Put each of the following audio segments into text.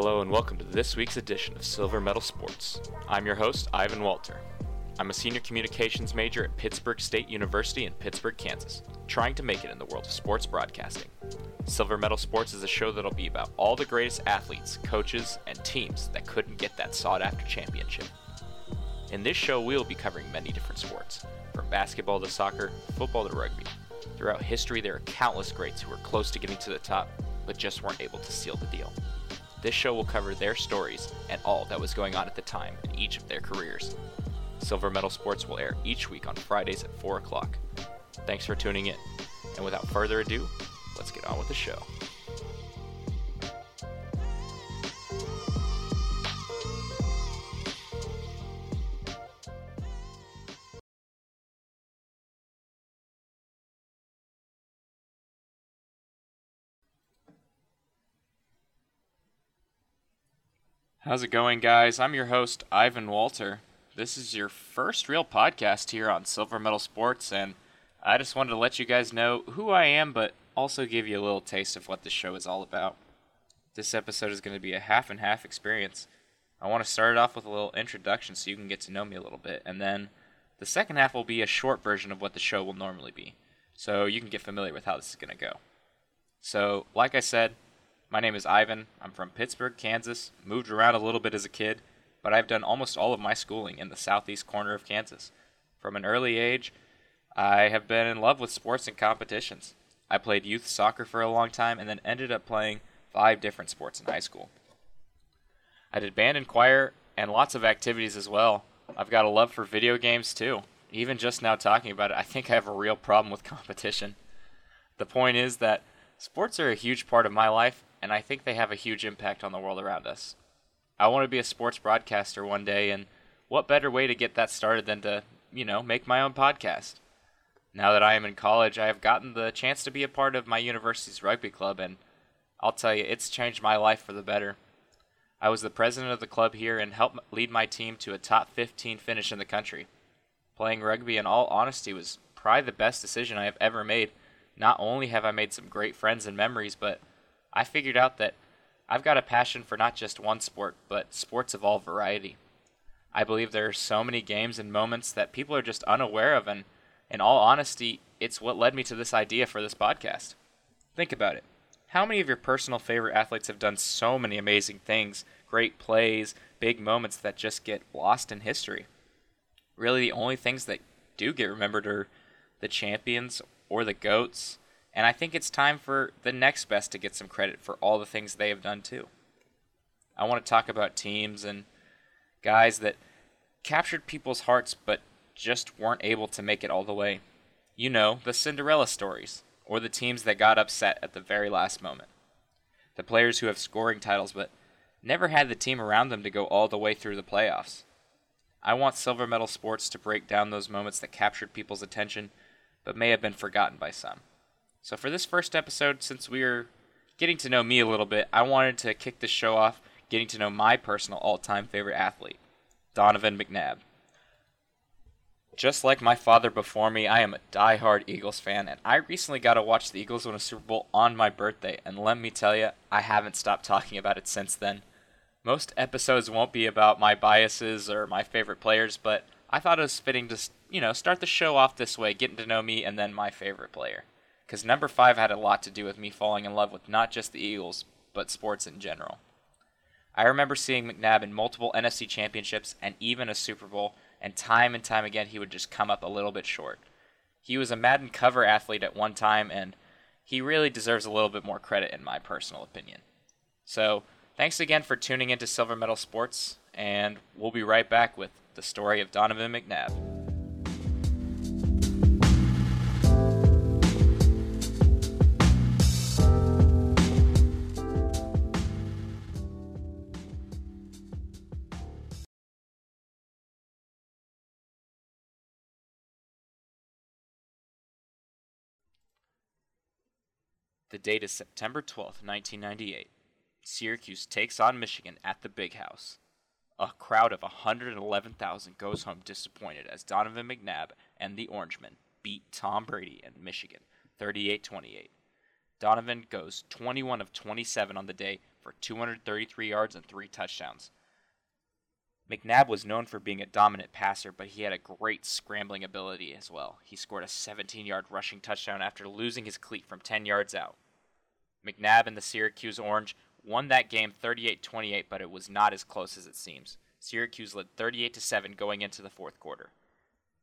Hello and welcome to this week's edition of Silver Medal Sports. I'm your host, Ivan Walter. I'm a senior communications major at Pittsburg State University in Pittsburg, Kansas, trying to make it in the world of sports broadcasting. Silver Medal Sports is a show that'll be about all the greatest athletes, coaches, and teams that couldn't get that sought after championship. In this show, we will be covering many different sports, from basketball to soccer, football to rugby. Throughout history, there are countless greats who were close to getting to the top, but just weren't able to seal the deal. This show will cover their stories and all that was going on at the time in each of their careers. Silver Medal Sports will air each week on Fridays at 4 o'clock. Thanks for tuning in, and without further ado, let's get on with the show. How's it going, guys? I'm your host, Ivan Walter. This is your first real podcast here on Silver Medal Sports, and I just wanted to let you guys know who I am, but also give you a little taste of what the show is all about. This episode is going to be a half and half experience. I want to start it off with a little introduction so you can get to know me a little bit, and then the second half will be a short version of what the show will normally be, so you can get familiar with how this is going to go. So, like I said, my name is Ivan. I'm from Pittsburg, Kansas. Moved around a little bit as a kid, but I've done almost all of my schooling in the southeast corner of Kansas. From an early age, I have been in love with sports and competitions. I played youth soccer for a long time and then ended up playing five different sports in high school. I did band and choir and lots of activities as well. I've got a love for video games too. Even just now talking about it, I think I have a real problem with competition. The point is that sports are a huge part of my life and I think they have a huge impact on the world around us. I want to be a sports broadcaster one day, and what better way to get that started than to, you know, make my own podcast? Now that I am in college, I have gotten the chance to be a part of my university's rugby club, and I'll tell you, it's changed my life for the better. I was the president of the club here and helped lead my team to a top 15 finish in the country. Playing rugby, in all honesty, was probably the best decision I have ever made. Not only have I made some great friends and memories, but I figured out that I've got a passion for not just one sport, but sports of all variety. I believe there are so many games and moments that people are just unaware of, and in all honesty, it's what led me to this idea for this podcast. Think about it. How many of your personal favorite athletes have done so many amazing things, great plays, big moments that just get lost in history? Really, the only things that do get remembered are the champions or the GOATs and I think it's time for the next best to get some credit for all the things they have done too. I want to talk about teams and guys that captured people's hearts but just weren't able to make it all the way. You know, the Cinderella stories, or the teams that got upset at the very last moment. The players who have scoring titles but never had the team around them to go all the way through the playoffs. I want Silver Medal Sports to break down those moments that captured people's attention but may have been forgotten by some. So for this first episode, since we are getting to know me a little bit, I wanted to kick the show off getting to know my personal all-time favorite athlete, Donovan McNabb. Just like my father before me, I am a die-hard Eagles fan, and I recently got to watch the Eagles win a Super Bowl on my birthday, and let me tell you, I haven't stopped talking about it since then. Most episodes won't be about my biases or my favorite players, but I thought it was fitting to, you know, start the show off this way, getting to know me and then my favorite player because number five had a lot to do with me falling in love with not just the Eagles, but sports in general. I remember seeing McNabb in multiple NFC championships and even a Super Bowl, and time and time again he would just come up a little bit short. He was a Madden cover athlete at one time, and he really deserves a little bit more credit, in my personal opinion. So, thanks again for tuning into Silver Medal Sports, and we'll be right back with the story of Donovan McNabb. The date is September 12, 1998. Syracuse takes on Michigan at the Big House. A crowd of 111,000 goes home disappointed as Donovan McNabb and the Orangemen beat Tom Brady and Michigan 38 28. Donovan goes 21 of 27 on the day for 233 yards and three touchdowns. McNabb was known for being a dominant passer, but he had a great scrambling ability as well. He scored a 17 yard rushing touchdown after losing his cleat from 10 yards out. McNabb and the Syracuse Orange won that game 38 28, but it was not as close as it seems. Syracuse led 38 7 going into the fourth quarter.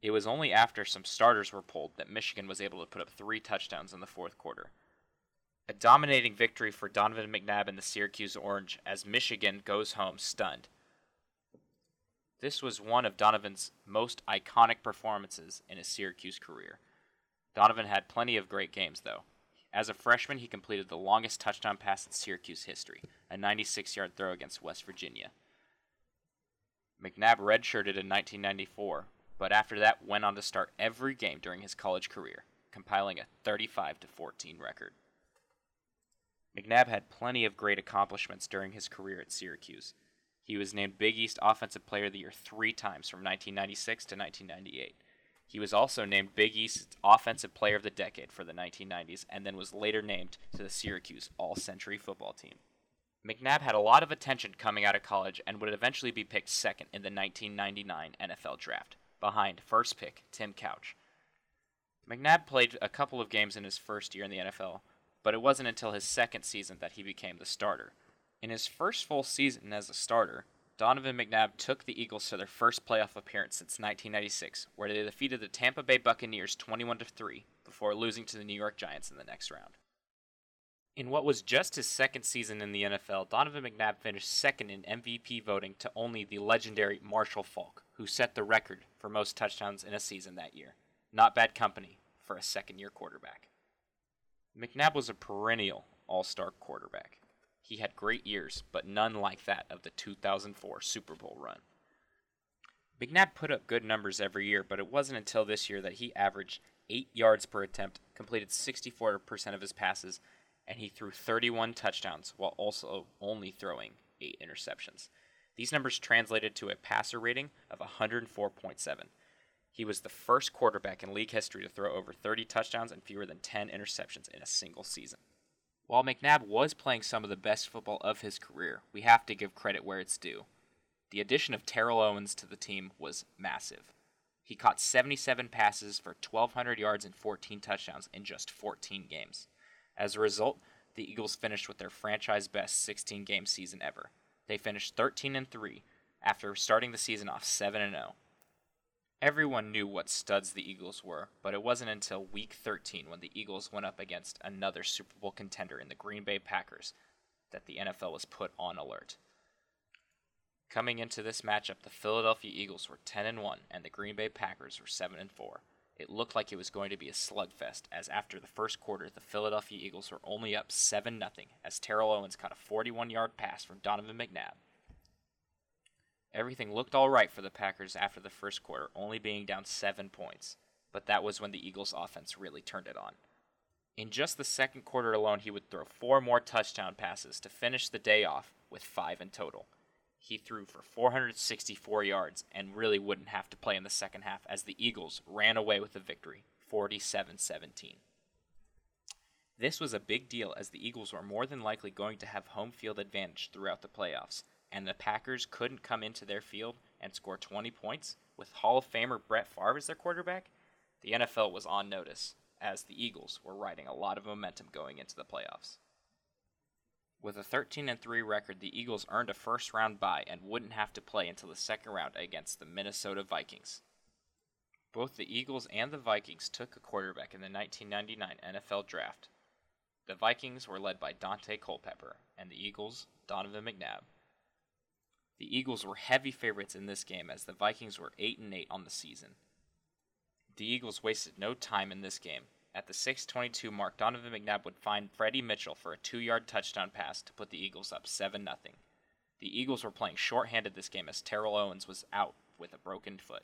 It was only after some starters were pulled that Michigan was able to put up three touchdowns in the fourth quarter. A dominating victory for Donovan McNabb and the Syracuse Orange as Michigan goes home stunned. This was one of Donovan's most iconic performances in his Syracuse career. Donovan had plenty of great games, though. As a freshman, he completed the longest touchdown pass in Syracuse history, a 96 yard throw against West Virginia. McNabb redshirted in 1994, but after that went on to start every game during his college career, compiling a 35 14 record. McNabb had plenty of great accomplishments during his career at Syracuse. He was named Big East Offensive Player of the Year three times from 1996 to 1998. He was also named Big East Offensive Player of the Decade for the 1990s and then was later named to the Syracuse All Century football team. McNabb had a lot of attention coming out of college and would eventually be picked second in the 1999 NFL Draft, behind first pick Tim Couch. McNabb played a couple of games in his first year in the NFL, but it wasn't until his second season that he became the starter. In his first full season as a starter, Donovan McNabb took the Eagles to their first playoff appearance since 1996, where they defeated the Tampa Bay Buccaneers 21 3 before losing to the New York Giants in the next round. In what was just his second season in the NFL, Donovan McNabb finished second in MVP voting to only the legendary Marshall Faulk, who set the record for most touchdowns in a season that year. Not bad company for a second year quarterback. McNabb was a perennial all star quarterback. He had great years, but none like that of the 2004 Super Bowl run. McNabb put up good numbers every year, but it wasn't until this year that he averaged 8 yards per attempt, completed 64% of his passes, and he threw 31 touchdowns while also only throwing 8 interceptions. These numbers translated to a passer rating of 104.7. He was the first quarterback in league history to throw over 30 touchdowns and fewer than 10 interceptions in a single season. While McNabb was playing some of the best football of his career, we have to give credit where it's due. The addition of Terrell Owens to the team was massive. He caught 77 passes for 1,200 yards and 14 touchdowns in just 14 games. As a result, the Eagles finished with their franchise best 16 game season ever. They finished 13 and 3 after starting the season off 7 and 0. Everyone knew what studs the Eagles were, but it wasn't until week 13 when the Eagles went up against another Super Bowl contender in the Green Bay Packers that the NFL was put on alert. Coming into this matchup, the Philadelphia Eagles were 10 and 1 and the Green Bay Packers were 7 and 4. It looked like it was going to be a slugfest as after the first quarter, the Philadelphia Eagles were only up 7 0 as Terrell Owens caught a 41-yard pass from Donovan McNabb Everything looked all right for the Packers after the first quarter, only being down seven points. But that was when the Eagles' offense really turned it on. In just the second quarter alone, he would throw four more touchdown passes to finish the day off with five in total. He threw for 464 yards and really wouldn't have to play in the second half as the Eagles ran away with the victory, 47 17. This was a big deal as the Eagles were more than likely going to have home field advantage throughout the playoffs, and the Packers couldn't come into their field and score 20 points with Hall of Famer Brett Favre as their quarterback, the NFL was on notice, as the Eagles were riding a lot of momentum going into the playoffs. With a 13 3 record, the Eagles earned a first round bye and wouldn't have to play until the second round against the Minnesota Vikings. Both the Eagles and the Vikings took a quarterback in the 1999 NFL Draft. The Vikings were led by Daunte Culpepper, and the Eagles, Donovan McNabb. The Eagles were heavy favorites in this game as the Vikings were 8 and 8 on the season. The Eagles wasted no time in this game. At the 6:22 mark, Donovan McNabb would find Freddie Mitchell for a 2-yard touchdown pass to put the Eagles up 7 0. The Eagles were playing short-handed this game as Terrell Owens was out with a broken foot.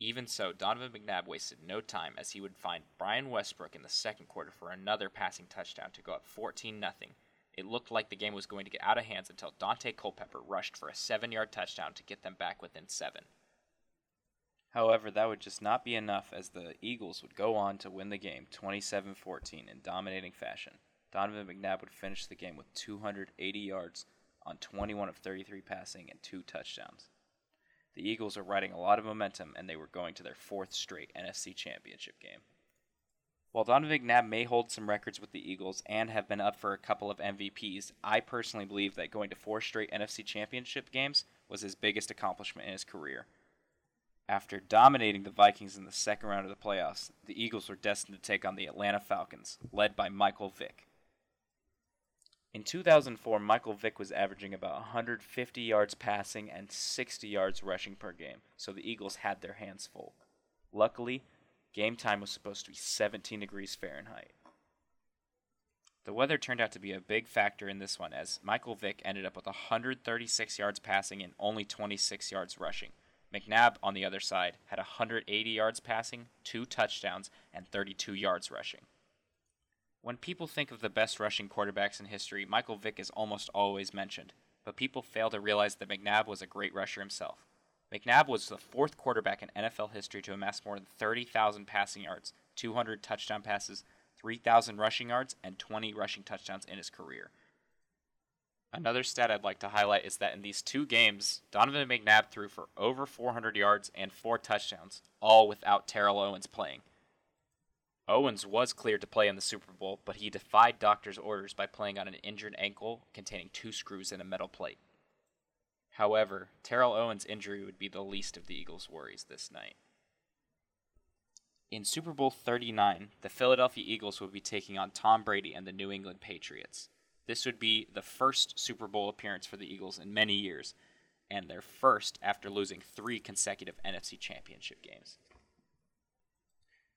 Even so, Donovan McNabb wasted no time as he would find Brian Westbrook in the second quarter for another passing touchdown to go up 14 0 it looked like the game was going to get out of hands until Daunte Culpepper rushed for a seven yard touchdown to get them back within seven. However, that would just not be enough as the Eagles would go on to win the game 27 14 in dominating fashion. Donovan McNabb would finish the game with 280 yards on 21 of 33 passing and two touchdowns. The Eagles are riding a lot of momentum and they were going to their fourth straight NFC Championship game. While Donovan McNabb may hold some records with the Eagles and have been up for a couple of MVPs, I personally believe that going to four straight NFC Championship games was his biggest accomplishment in his career. After dominating the Vikings in the second round of the playoffs, the Eagles were destined to take on the Atlanta Falcons, led by Michael Vick. In 2004, Michael Vick was averaging about 150 yards passing and 60 yards rushing per game, so the Eagles had their hands full. Luckily, game time was supposed to be 17 degrees Fahrenheit. The weather turned out to be a big factor in this one, as Michael Vick ended up with 136 yards passing and only 26 yards rushing. McNabb, on the other side, had 180 yards passing, two touchdowns, and 32 yards rushing. When people think of the best rushing quarterbacks in history, Michael Vick is almost always mentioned, but people fail to realize that McNabb was a great rusher himself. McNabb was the fourth quarterback in NFL history to amass more than 30,000 passing yards, 200 touchdown passes, 3,000 rushing yards, and 20 rushing touchdowns in his career. Another stat I'd like to highlight is that in these two games, Donovan McNabb threw for over 400 yards and four touchdowns, all without Terrell Owens playing. Owens was cleared to play in the Super Bowl, but he defied doctors' orders by playing on an injured ankle containing two screws and a metal plate. However, Terrell Owens' injury would be the least of the Eagles' worries this night. In Super Bowl 39, the Philadelphia Eagles would be taking on Tom Brady and the New England Patriots. This would be the first Super Bowl appearance for the Eagles in many years, and their first after losing three consecutive NFC Championship games.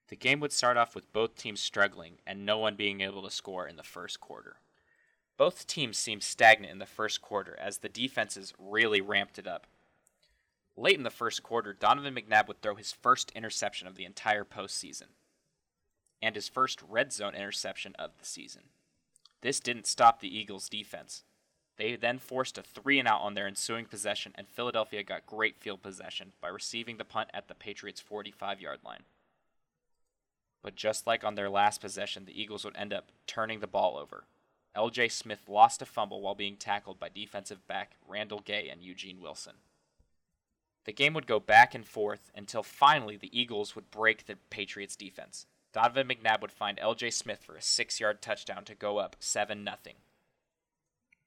The game would start off with both teams struggling and no one being able to score in the first quarter. Both teams seemed stagnant in the first quarter as the defenses really ramped it up. Late in the first quarter, Donovan McNabb would throw his first interception of the entire postseason and his first red zone interception of the season. This didn't stop the Eagles' defense. They then forced a three and out on their ensuing possession, and Philadelphia got great field possession by receiving the punt at the Patriots' 45 yard line. But just like on their last possession, the Eagles would end up turning the ball over. LJ Smith lost a fumble while being tackled by defensive back Randall Gay and Eugene Wilson. The game would go back and forth until finally the Eagles would break the Patriots defense. Donovan McNabb would find LJ Smith for a 6-yard touchdown to go up 7 0.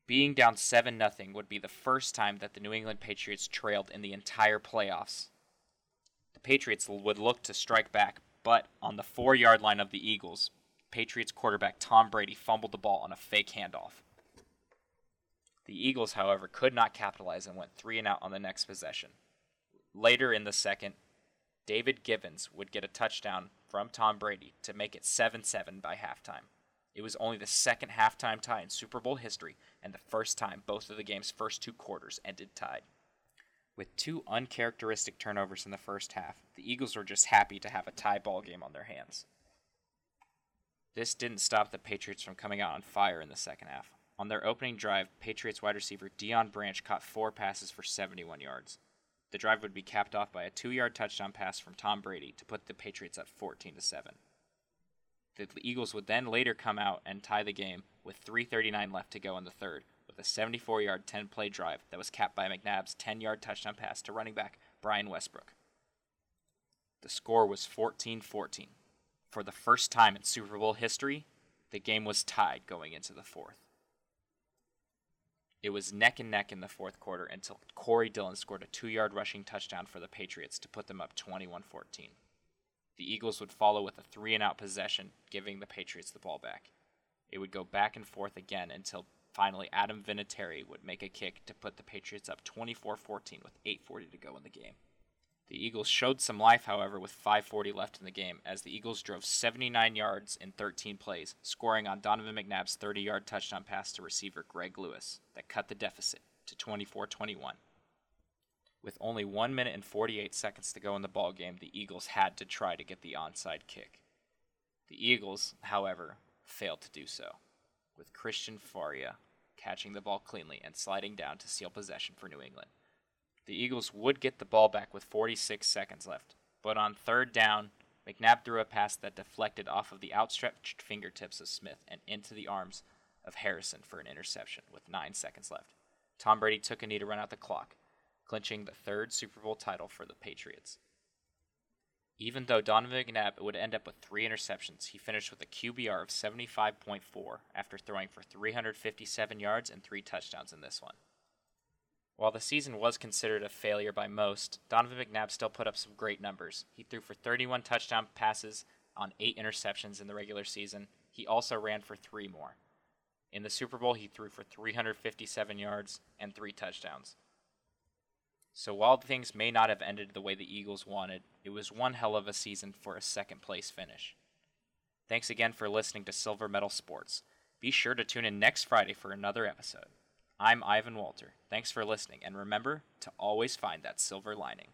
Being down 7 0 would be the first time that the New England Patriots trailed in the entire playoffs. The Patriots would look to strike back, but on the four yard line of the Eagles, Patriots quarterback Tom Brady fumbled the ball on a fake handoff. The Eagles, however, could not capitalize and went three and out on the next possession. Later in the second, David Givens would get a touchdown from Tom Brady to make it 7 7 by halftime. It was only the second halftime tie in Super Bowl history and the first time both of the game's first two quarters ended tied. With two uncharacteristic turnovers in the first half, the Eagles were just happy to have a tie ball game on their hands. This didn't stop the Patriots from coming out on fire in the second half. On their opening drive, Patriots wide receiver Deion Branch caught four passes for 71 yards. The drive would be capped off by a two-yard touchdown pass from Tom Brady to put the Patriots up 14 to 7. The Eagles would then later come out and tie the game with 3:39 left to go in the third, with a 74 yard 10 play drive that was capped by McNabb's 10 yard touchdown pass to running back Brian Westbrook. The score was 14 14. For the first time in Super Bowl history, the game was tied going into the fourth. It was neck and neck in the fourth quarter until Corey Dillon scored a two yard rushing touchdown for the Patriots to put them up 21 14. The Eagles would follow with a three and out possession, giving the Patriots the ball back. It would go back and forth again until Finally, Adam Vinatieri would make a kick to put the Patriots up 24 14 with 8.40 to go in the game. The Eagles showed some life, however, with 5.40 left in the game, as the Eagles drove 79 yards in 13 plays, scoring on Donovan McNabb's 30 yard touchdown pass to receiver Greg Lewis that cut the deficit to 24 21. With only 1 minute and 48 seconds to go in the ball game, the Eagles had to try to get the onside kick. The Eagles, however, failed to do so with Christian Fauria catching the ball cleanly and sliding down to seal possession for New England. The Eagles would get the ball back with 46 seconds left, but on third down, McNabb threw a pass that deflected off of the outstretched fingertips of Smith and into the arms of Harrison for an interception with nine seconds left. Tom Brady took a knee to run out the clock, clinching the third Super Bowl title for the Patriots. Even though Donovan McNabb would end up with three interceptions, he finished with a QBR of 75.4 after throwing for 357 yards and three touchdowns in this one. While the season was considered a failure by most, Donovan McNabb still put up some great numbers. He threw for 31 touchdown passes on eight interceptions in the regular season. He also ran for three more. In the Super Bowl, he threw for 357 yards and three touchdowns. So while things may not have ended the way the Eagles wanted, it was one hell of a season for a second place finish. Thanks again for listening to Silver Medal Sports. Be sure to tune in next Friday for another episode. I'm Ivan Walter. Thanks for listening, and remember to always find that silver lining.